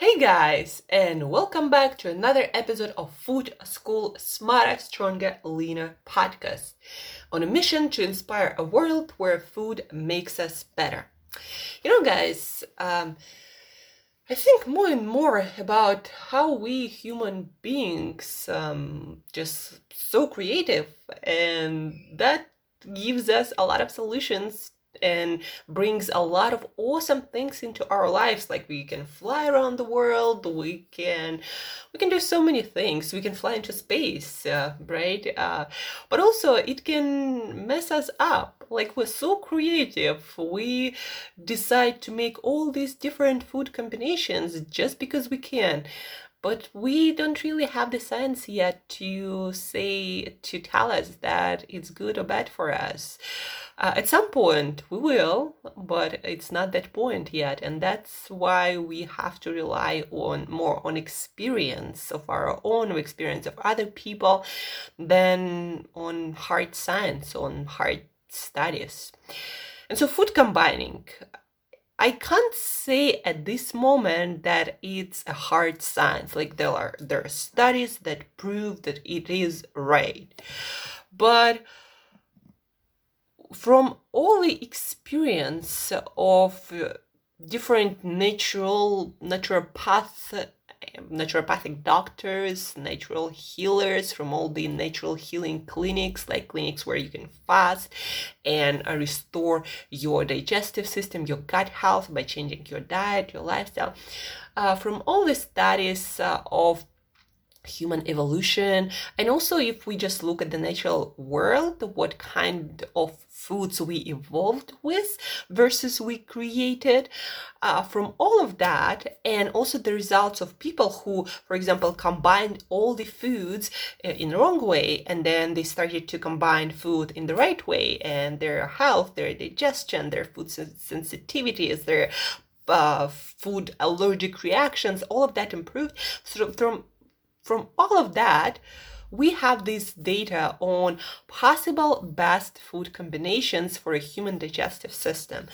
Hey guys, and welcome back to another episode of Food School Smarter, Stronger, Leaner podcast on a mission to inspire a world where food makes us better. You know, guys, um, I think more and more about how we human beings um, just so creative, and that gives us a lot of solutions and brings a lot of awesome things into our lives. Like we can fly around the world we can we can do so many things. We can fly into space uh, right? Uh, but also it can mess us up. Like we're so creative. We decide to make all these different food combinations just because we can but we don't really have the science yet to say to tell us that it's good or bad for us. Uh, at some point we will but it's not that point yet. And that's why we have to rely on more on experience of our own experience of other people than on hard science on hard studies. And so food combining I can't say at this moment that it's a hard science. Like there are there are studies that prove that it is right. But from all the experience of different natural naturopath naturopathic doctors, natural healers from all the natural healing clinics, like clinics where you can fast and uh, restore your digestive system, your gut health by changing your diet, your lifestyle. Uh, from all the studies uh, of human evolution and also if we just look at the natural world what kind of foods we evolved with versus we created uh, from all of that and also the results of people who for example combined all the foods uh, in the wrong way and then they started to combine food in the right way and their health their digestion their food sensitivities their uh, food allergic reactions all of that improved. So from from all of that, we have this data on possible best food combinations for a human digestive system.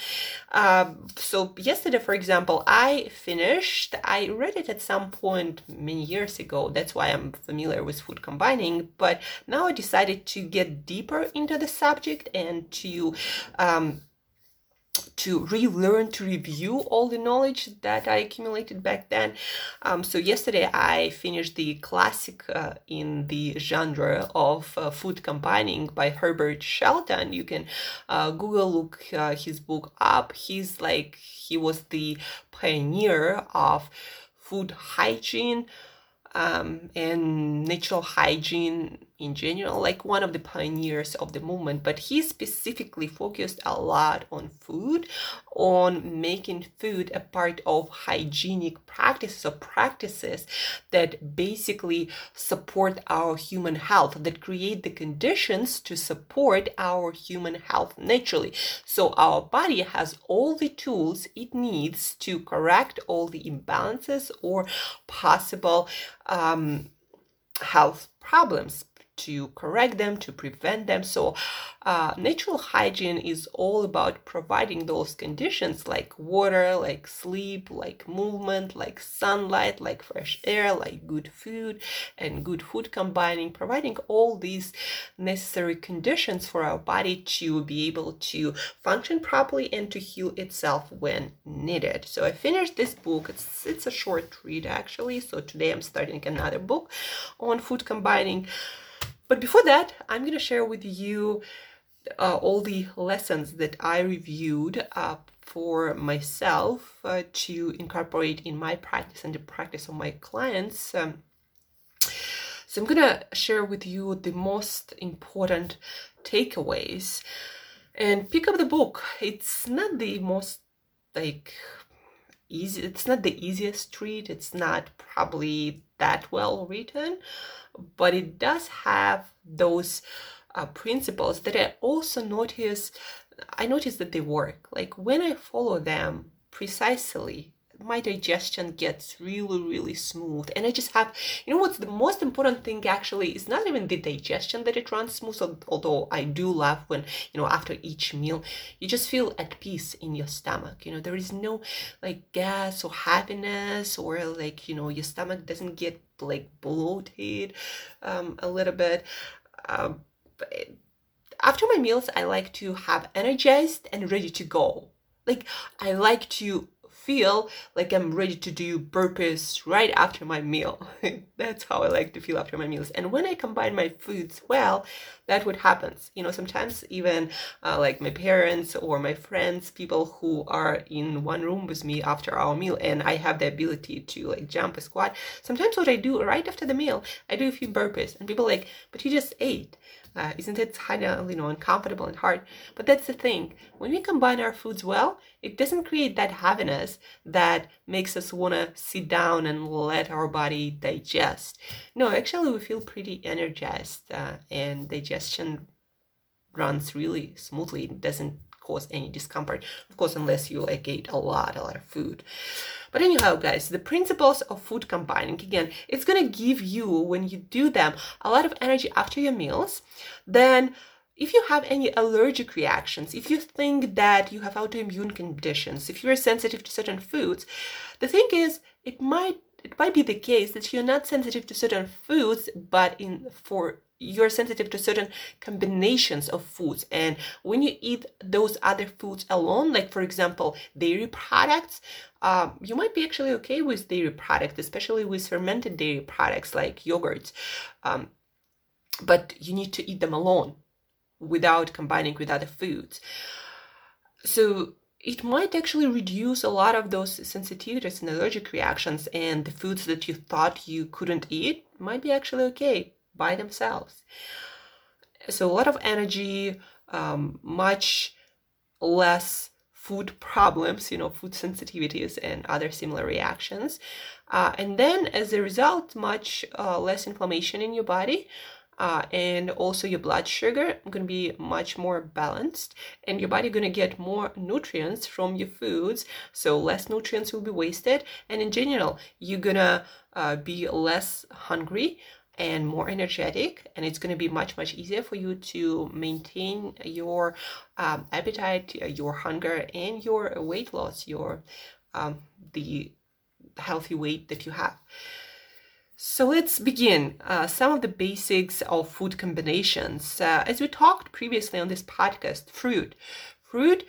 Um, so, yesterday, for example, I finished, I read it at some point many years ago. That's why I'm familiar with food combining. But now I decided to get deeper into the subject and to um, to relearn to review all the knowledge that I accumulated back then. Um, so yesterday I finished the classic uh, in the genre of uh, food combining by Herbert Shelton. You can uh, Google look uh, his book up. He's like he was the pioneer of food hygiene um, and natural hygiene in general, like one of the pioneers of the movement, but he specifically focused a lot on food, on making food a part of hygienic practices or practices that basically support our human health, that create the conditions to support our human health naturally. So our body has all the tools it needs to correct all the imbalances or possible um, health problems to correct them, to prevent them. So, uh, natural hygiene is all about providing those conditions like water, like sleep, like movement, like sunlight, like fresh air, like good food and good food combining, providing all these necessary conditions for our body to be able to function properly and to heal itself when needed. So, I finished this book. It's, it's a short read actually. So, today I'm starting another book on food combining. But before that, I'm going to share with you uh, all the lessons that I reviewed uh, for myself uh, to incorporate in my practice and the practice of my clients. Um, so I'm going to share with you the most important takeaways and pick up the book. It's not the most like easy, it's not the easiest read, it's not probably that well written but it does have those uh, principles that I also notice. I notice that they work. Like when I follow them precisely, my digestion gets really, really smooth. And I just have, you know, what's the most important thing actually is not even the digestion that it runs smooth, although I do love when, you know, after each meal, you just feel at peace in your stomach. You know, there is no like gas or heaviness or like, you know, your stomach doesn't get like bloated um, a little bit. Um, after my meals, I like to have energized and ready to go. Like, I like to feel like I'm ready to do burpees right after my meal. that's how I like to feel after my meals. And when I combine my foods well, that what happens. You know, sometimes even uh, like my parents or my friends, people who are in one room with me after our meal, and I have the ability to like jump a squat. Sometimes what I do right after the meal, I do a few burpees, and people like, but you just ate. Uh, isn't it kind of you know uncomfortable and hard? But that's the thing. When we combine our foods well, it doesn't create that heaviness that makes us want to sit down and let our body digest. No, actually, we feel pretty energized, uh, and digestion runs really smoothly. It doesn't cause any discomfort, of course, unless you like ate a lot, a lot of food. But anyhow, guys, the principles of food combining, again, it's to give you, when you do them, a lot of energy after your meals. Then if you have any allergic reactions, if you think that you have autoimmune conditions, if you're sensitive to certain foods, the thing is, it might it might be the case that you're not sensitive to certain foods, but in for you're sensitive to certain combinations of foods. And when you eat those other foods alone like for example dairy products uh, you might be actually okay with dairy products especially with fermented dairy products like yogurts. Um, but you need to eat them alone without combining with other foods. So it might actually reduce a lot of those sensitivities and allergic reactions and the foods that you thought you couldn't eat might be actually okay by themselves. So, a lot of energy, um, much less food problems, you know, food sensitivities and other similar reactions. Uh, and then, as a result, much uh, less inflammation in your body. Uh, and also your blood sugar going to be much more balanced and your body going to get more nutrients from your foods so less nutrients will be wasted and in general you're going to uh, be less hungry and more energetic and it's going to be much much easier for you to maintain your um, appetite your hunger and your weight loss your um, the healthy weight that you have. So let's begin uh, some of the basics of food combinations. Uh, as we talked previously on this podcast fruit. Fruit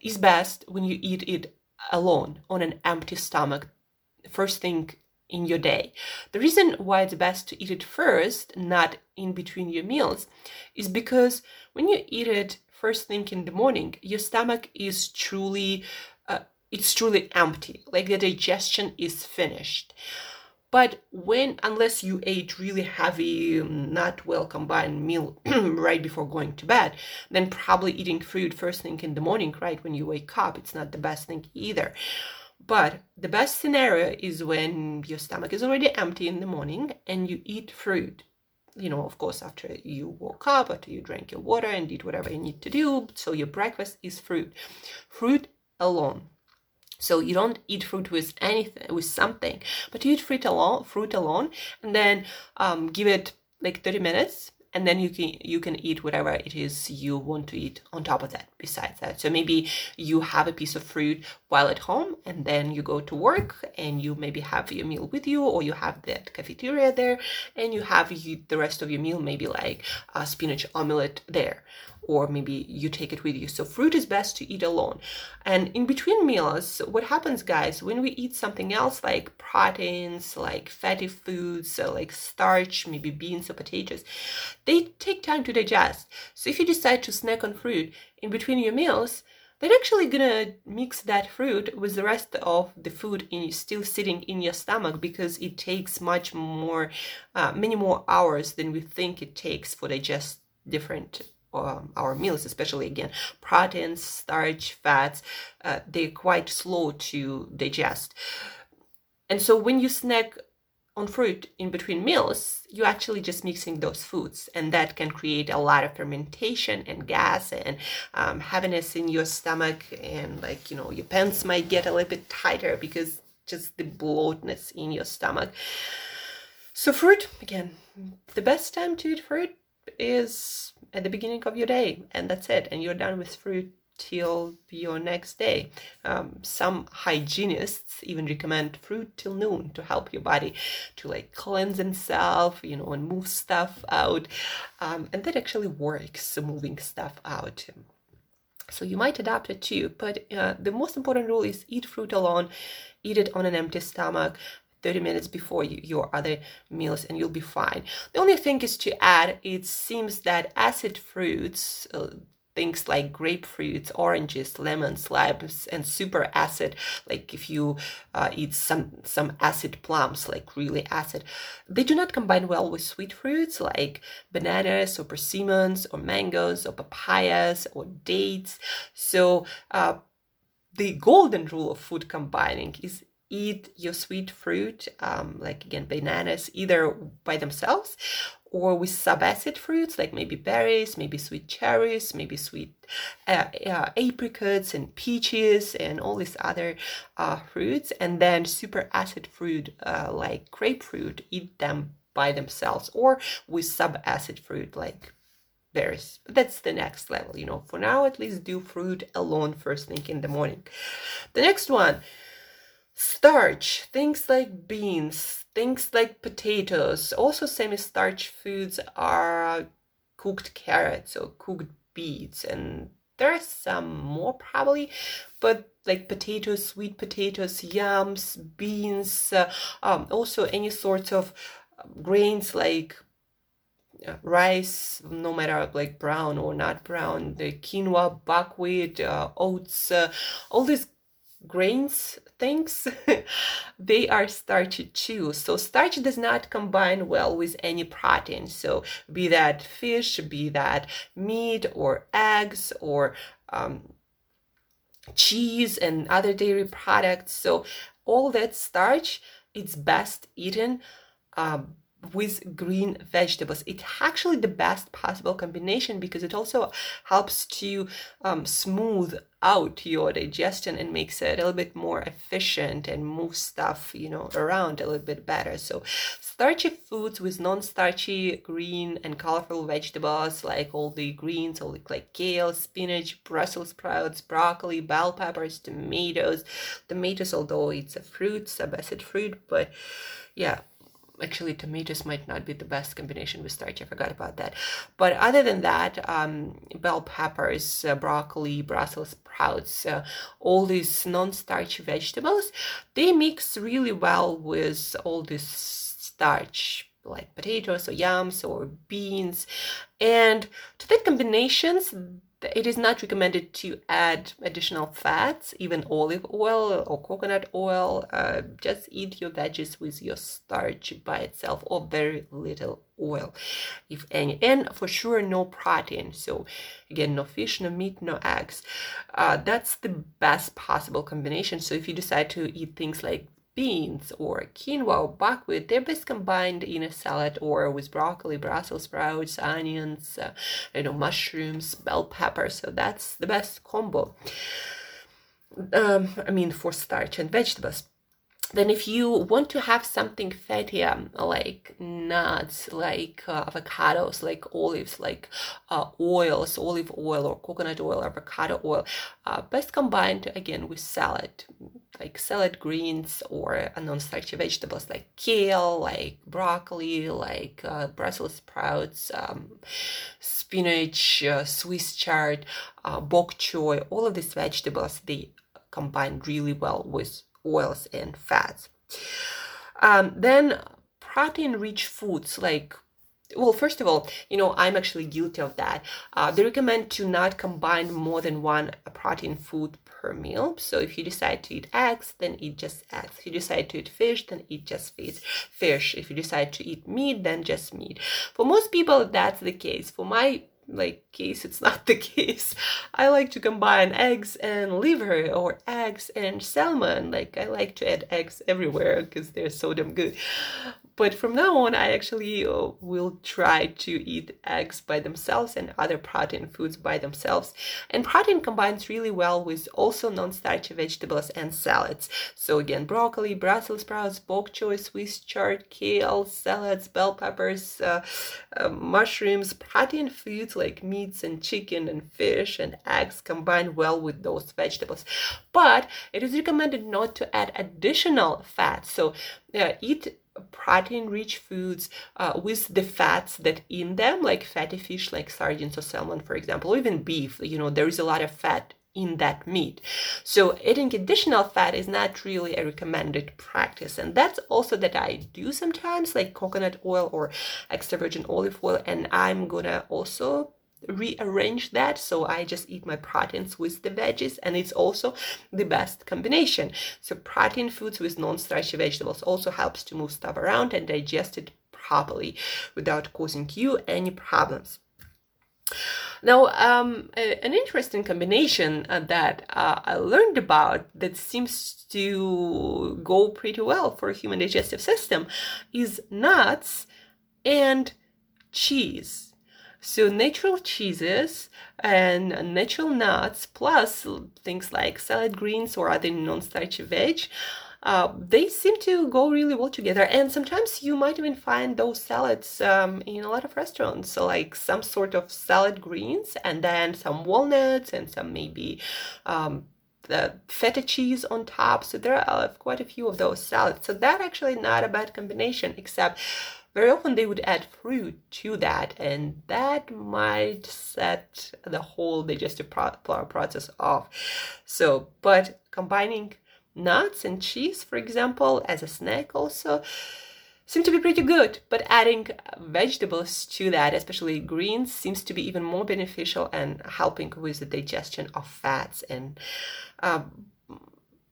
is best when you eat it alone on an empty stomach. First thing in your day. The reason why it's best to eat it first, not in between your meals, is because when you eat it first thing in the morning, your stomach is truly uh, it's truly empty, like the digestion is finished. But when, unless you ate really heavy, not well combined meal right before going to bed, then probably eating fruit first thing in the morning, right when you wake up, it's not the best thing either. But the best scenario is when your stomach is already empty in the morning and you eat fruit. You know, of course, after you woke up, after you drank your water and did whatever you need to do. So your breakfast is fruit. Fruit alone. So you don't eat fruit with anything, with something, but you eat fruit alone, fruit alone, and then um, give it like 30 minutes and then you can you can eat whatever it is you want to eat on top of that besides that. So maybe you have a piece of fruit while at home and then you go to work and you maybe have your meal with you or you have that cafeteria there and you have you, the rest of your meal maybe like a spinach omelette there or maybe you take it with you. So fruit is best to eat alone. And in between meals, what happens, guys, when we eat something else like proteins, like fatty foods, so like starch, maybe beans or potatoes, they take time to digest. So if you decide to snack on fruit in between your meals, they're actually gonna mix that fruit with the rest of the food in, still sitting in your stomach because it takes much more, uh, many more hours than we think it takes for digest different um, our meals, especially again proteins, starch, fats, uh, they're quite slow to digest. And so when you snack on fruit in between meals, you're actually just mixing those foods, and that can create a lot of fermentation and gas and um, heaviness in your stomach, and like you know, your pants might get a little bit tighter because just the bloatness in your stomach. So, fruit again, the best time to eat fruit is at the beginning of your day, and that's it, and you're done with fruit till your next day. Um, some hygienists even recommend fruit till noon to help your body to like cleanse itself, you know, and move stuff out. Um, and that actually works, moving stuff out. So you might adapt it too, but uh, the most important rule is eat fruit alone, eat it on an empty stomach, 30 minutes before you, your other meals and you'll be fine. The only thing is to add, it seems that acid fruits, uh, things like grapefruits, oranges, lemons, limes, and super acid. Like if you uh, eat some some acid plums, like really acid, they do not combine well with sweet fruits like bananas or persimmons or mangoes or papayas or dates. So uh, the golden rule of food combining is eat your sweet fruit, um, like again bananas, either by themselves or with subacid fruits like maybe berries, maybe sweet cherries, maybe sweet uh, uh, apricots and peaches and all these other uh, fruits, and then super acid fruit uh, like grapefruit, eat them by themselves or with subacid fruit like berries. That's the next level, you know. For now, at least do fruit alone first thing in the morning. The next one starch, things like beans, things like potatoes, also semi-starch foods are cooked carrots or cooked beets and there's some more probably but like potatoes sweet potatoes yams beans uh, um, also any sorts of grains like uh, rice no matter like brown or not brown the quinoa buckwheat uh, oats uh, all these grains things they are starchy too so starch does not combine well with any protein. So be that fish be that meat or eggs or um, cheese and other dairy products. So all that starch it's best eaten um, with green vegetables. It's actually the best possible combination because it also helps to um, smooth out your digestion and makes it a little bit more efficient and move stuff, you know, around a little bit better. So starchy foods with non-starchy green and colorful vegetables like all the greens, all the, like kale, spinach, Brussels sprouts, broccoli, bell peppers, tomatoes. Tomatoes, although it's a fruit, subacid fruit, but yeah, actually tomatoes might not be the best combination with starch. I forgot about that. But other than that, um, bell peppers, uh, broccoli, Brussels sprouts, uh, all these non-starchy vegetables, they mix really well with all this starch like potatoes or yams or beans. And to that combinations, it is not recommended to add additional fats, even olive oil or coconut oil. Uh, just eat your veggies with your starch by itself or very little oil, if any. And for sure, no protein. So, again, no fish, no meat, no eggs. Uh, that's the best possible combination. So, if you decide to eat things like beans or quinoa or buckwheat, they're best combined in a salad or with broccoli, Brussels sprouts, onions, uh, you know, mushrooms, bell pepper. So that's the best combo. Um, I mean, for starch and vegetables then if you want to have something fatty um, like nuts like uh, avocados like olives like uh, oils olive oil or coconut oil or avocado oil uh, best combined again with salad like salad greens or non-starchy vegetables like kale like broccoli like uh, brussels sprouts um, spinach uh, swiss chard uh, bok choy all of these vegetables they combine really well with oils and fats. Um, then protein rich foods like well first of all you know i'm actually guilty of that. Uh, they recommend to not combine more than one protein food per meal. So if you decide to eat eggs then eat just eggs. If you decide to eat fish then eat just fish fish. If you decide to eat meat then just meat. For most people that's the case. For my like case it's not the case. I like to combine eggs and liver or eggs and salmon. Like i like to add eggs everywhere because they're so damn good but from now on, I actually uh, will try to eat eggs by themselves and other protein foods by themselves. And protein combines really well with also non-starchy vegetables and salads. So again, broccoli, Brussels sprouts, bok choy, Swiss chard, kale, salads, bell peppers, uh, uh, mushrooms, protein foods like meats and chicken and fish and eggs combine well with those vegetables. But it is recommended not to add additional fat. So uh, eat protein rich foods uh, with the fats that in them like fatty fish like sardines or salmon for example or even beef you know there is a lot of fat in that meat. So adding additional fat is not really a recommended practice. And that's also that i do sometimes like coconut oil or extra virgin olive oil. And i'm gonna also rearrange that so I just eat my proteins with the veggies and it's also the best combination. So protein foods with non-starchy vegetables also helps to move stuff around and digest it properly without causing you any problems. Now, um, a, an interesting combination uh, that uh, I learned about that seems to go pretty well for human digestive system is nuts and cheese. So natural cheeses and natural nuts, plus things like salad greens or other non-starchy veg, uh, they seem to go really well together. And sometimes you might even find those salads um, in a lot of restaurants. So like some sort of salad greens and then some walnuts and some maybe um, the feta cheese on top. So there are quite a few of those salads. So that actually not a bad combination, except very often they would add fruit to that and that might set the whole digestive pro- process off. So but combining nuts and cheese for example as a snack also seem to be pretty good but adding vegetables to that especially greens seems to be even more beneficial and helping with the digestion of fats and um,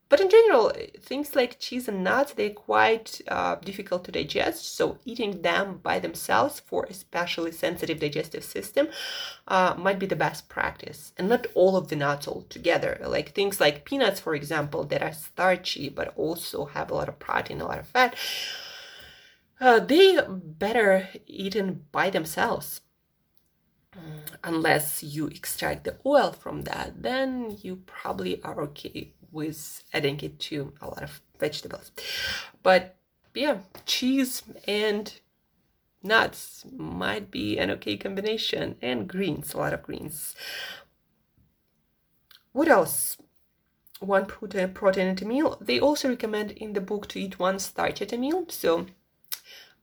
but in general, things like cheese and nuts, they're quite uh, difficult to digest. So eating them by themselves for especially sensitive digestive system uh, might be the best practice. And not all of the nuts all together. Like things like peanuts, for example, that are starchy, but also have a lot of protein, a lot of fat. Uh, they better eaten by themselves unless you extract the oil from that then you probably are okay with adding it to a lot of vegetables. But yeah, cheese and nuts might be an okay combination, and greens, a lot of greens. What else? One protein, at a meal. They also recommend in the book to eat one starch at a meal. So,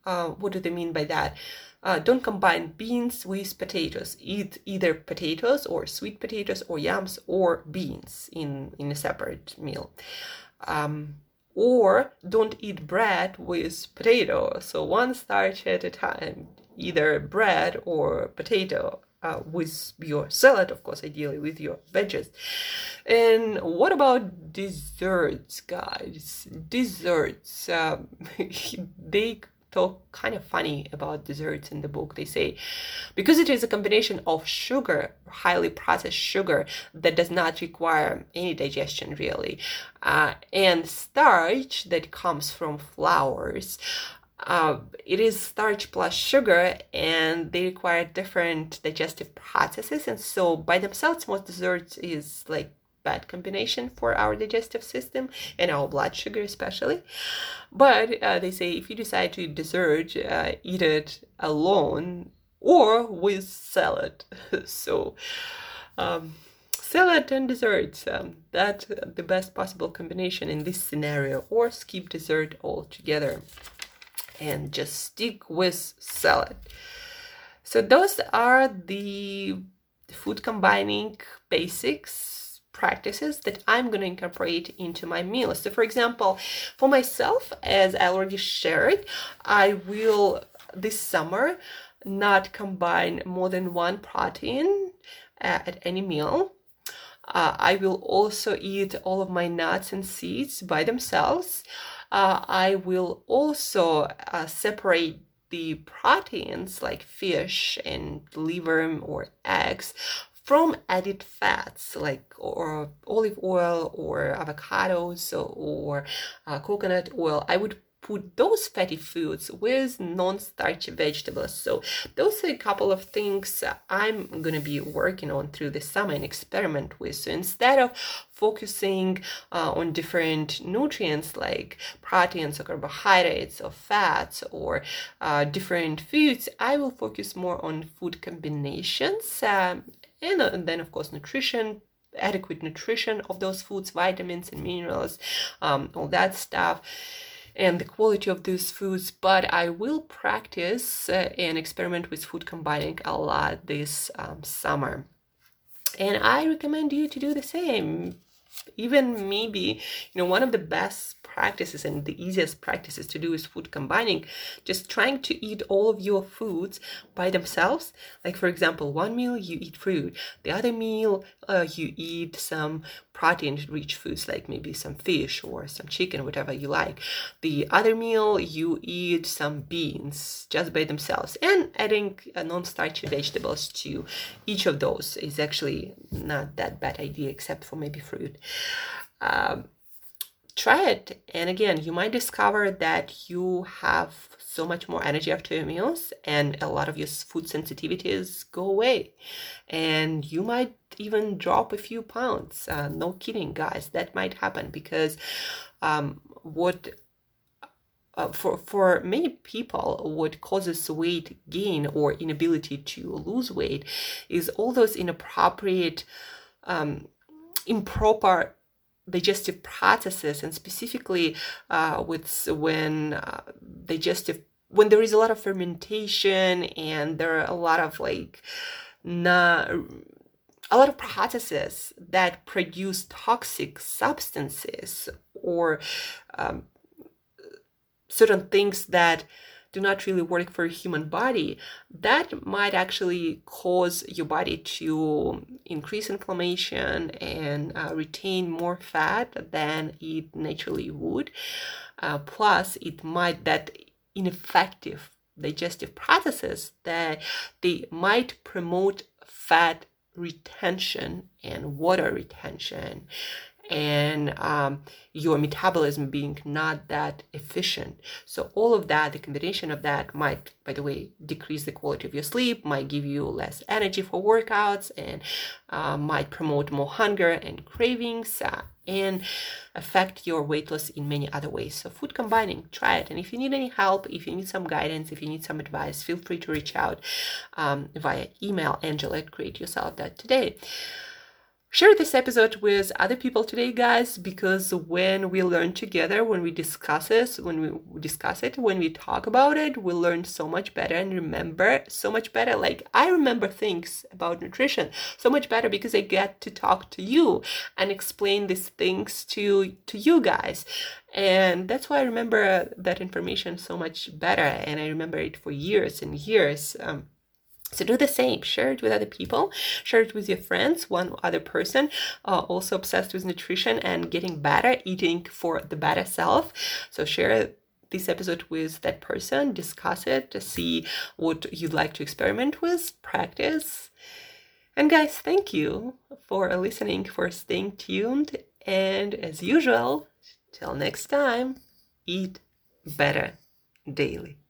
uh, what do they mean by that? Uh, don't combine beans with potatoes. Eat either potatoes or sweet potatoes or yams or beans in, in a separate meal. Um, or don't eat bread with potato. So one starch at a time, either bread or potato. Uh, with your salad, of course, ideally with your veggies. And what about desserts, guys? Desserts, um, they talk kind of funny about desserts in the book. They say because it is a combination of sugar, highly processed sugar that does not require any digestion really, uh, and starch that comes from flours. Uh, it is starch plus sugar and they require different digestive processes and so by themselves most desserts is like bad combination for our digestive system and our blood sugar especially. But uh, they say if you decide to dessert uh, eat it alone or with salad. So um, salad and desserts um, that's the best possible combination in this scenario or skip dessert altogether and just stick with salad. So those are the food combining basics practices that I'm going to incorporate into my meals. So, for example, for myself, as I already shared, I will this summer not combine more than one protein uh, at any meal. Uh, I will also eat all of my nuts and seeds by themselves. Uh, I will also uh, separate the proteins like fish and liver or eggs from added fats like or olive oil or avocados or uh, coconut oil i would put those fatty foods with non-starchy vegetables. So those are a couple of things I'm going to be working on through the summer and experiment with. So instead of focusing uh, on different nutrients like proteins or carbohydrates or fats or uh, different foods, I will focus more on food combinations um, and, uh, and then of course nutrition adequate nutrition of those foods vitamins and minerals um, all that stuff and the quality of those foods, but I will practice uh, and experiment with food combining a lot this um, summer. And I recommend you to do the same. Even maybe, you know, one of the best practices and the easiest practices to do is food combining. Just trying to eat all of your foods by themselves. Like for example one meal you eat fruit. The other meal uh, you eat some protein rich foods like maybe some fish or some chicken whatever you like the other meal you eat some beans just by themselves and adding uh, non-starchy vegetables to each of those is actually not that bad idea except for maybe fruit um, try it. And again, you might discover that you have so much more energy after your meals and a lot of your food sensitivities go away. And you might even drop a few pounds. Uh, no kidding, guys. That might happen because um, what uh, for for many people what causes weight gain or inability to lose weight is all those inappropriate um, improper digestive processes and specifically uh, with when uh, digestive when there is a lot of fermentation and there are a lot of like na- a lot of processes that produce toxic substances or um, certain things that do not really work for human body, that might actually cause your body to increase inflammation and uh, retain more fat than it naturally would. Uh, plus, it might that ineffective digestive processes that they might promote fat retention and water retention and um, your metabolism being not that efficient. So all of that, the combination of that might, by the way, decrease the quality of your sleep, might give you less energy for workouts, and uh, might promote more hunger and cravings. Uh, and affect your weight loss in many other ways. So, food combining, try it. And if you need any help, if you need some guidance, if you need some advice, feel free to reach out um, via email angela at createyourself.today. Share this episode with other people today, guys, because when we learn together, when we discuss it, when we discuss it, when we talk about it, we learn so much better and remember so much better. Like I remember things about nutrition so much better because I get to talk to you and explain these things to to you guys. And that's why I remember that information so much better and I remember it for years and years. Um, so do the same. Share it with other people. Share it with your friends, one other person uh, also obsessed with nutrition and getting better, eating for the better self. So share this episode with that person, discuss it, to see what you'd like to experiment with, practice. And guys, thank you for listening, for staying tuned. And as usual, till next time, eat better daily.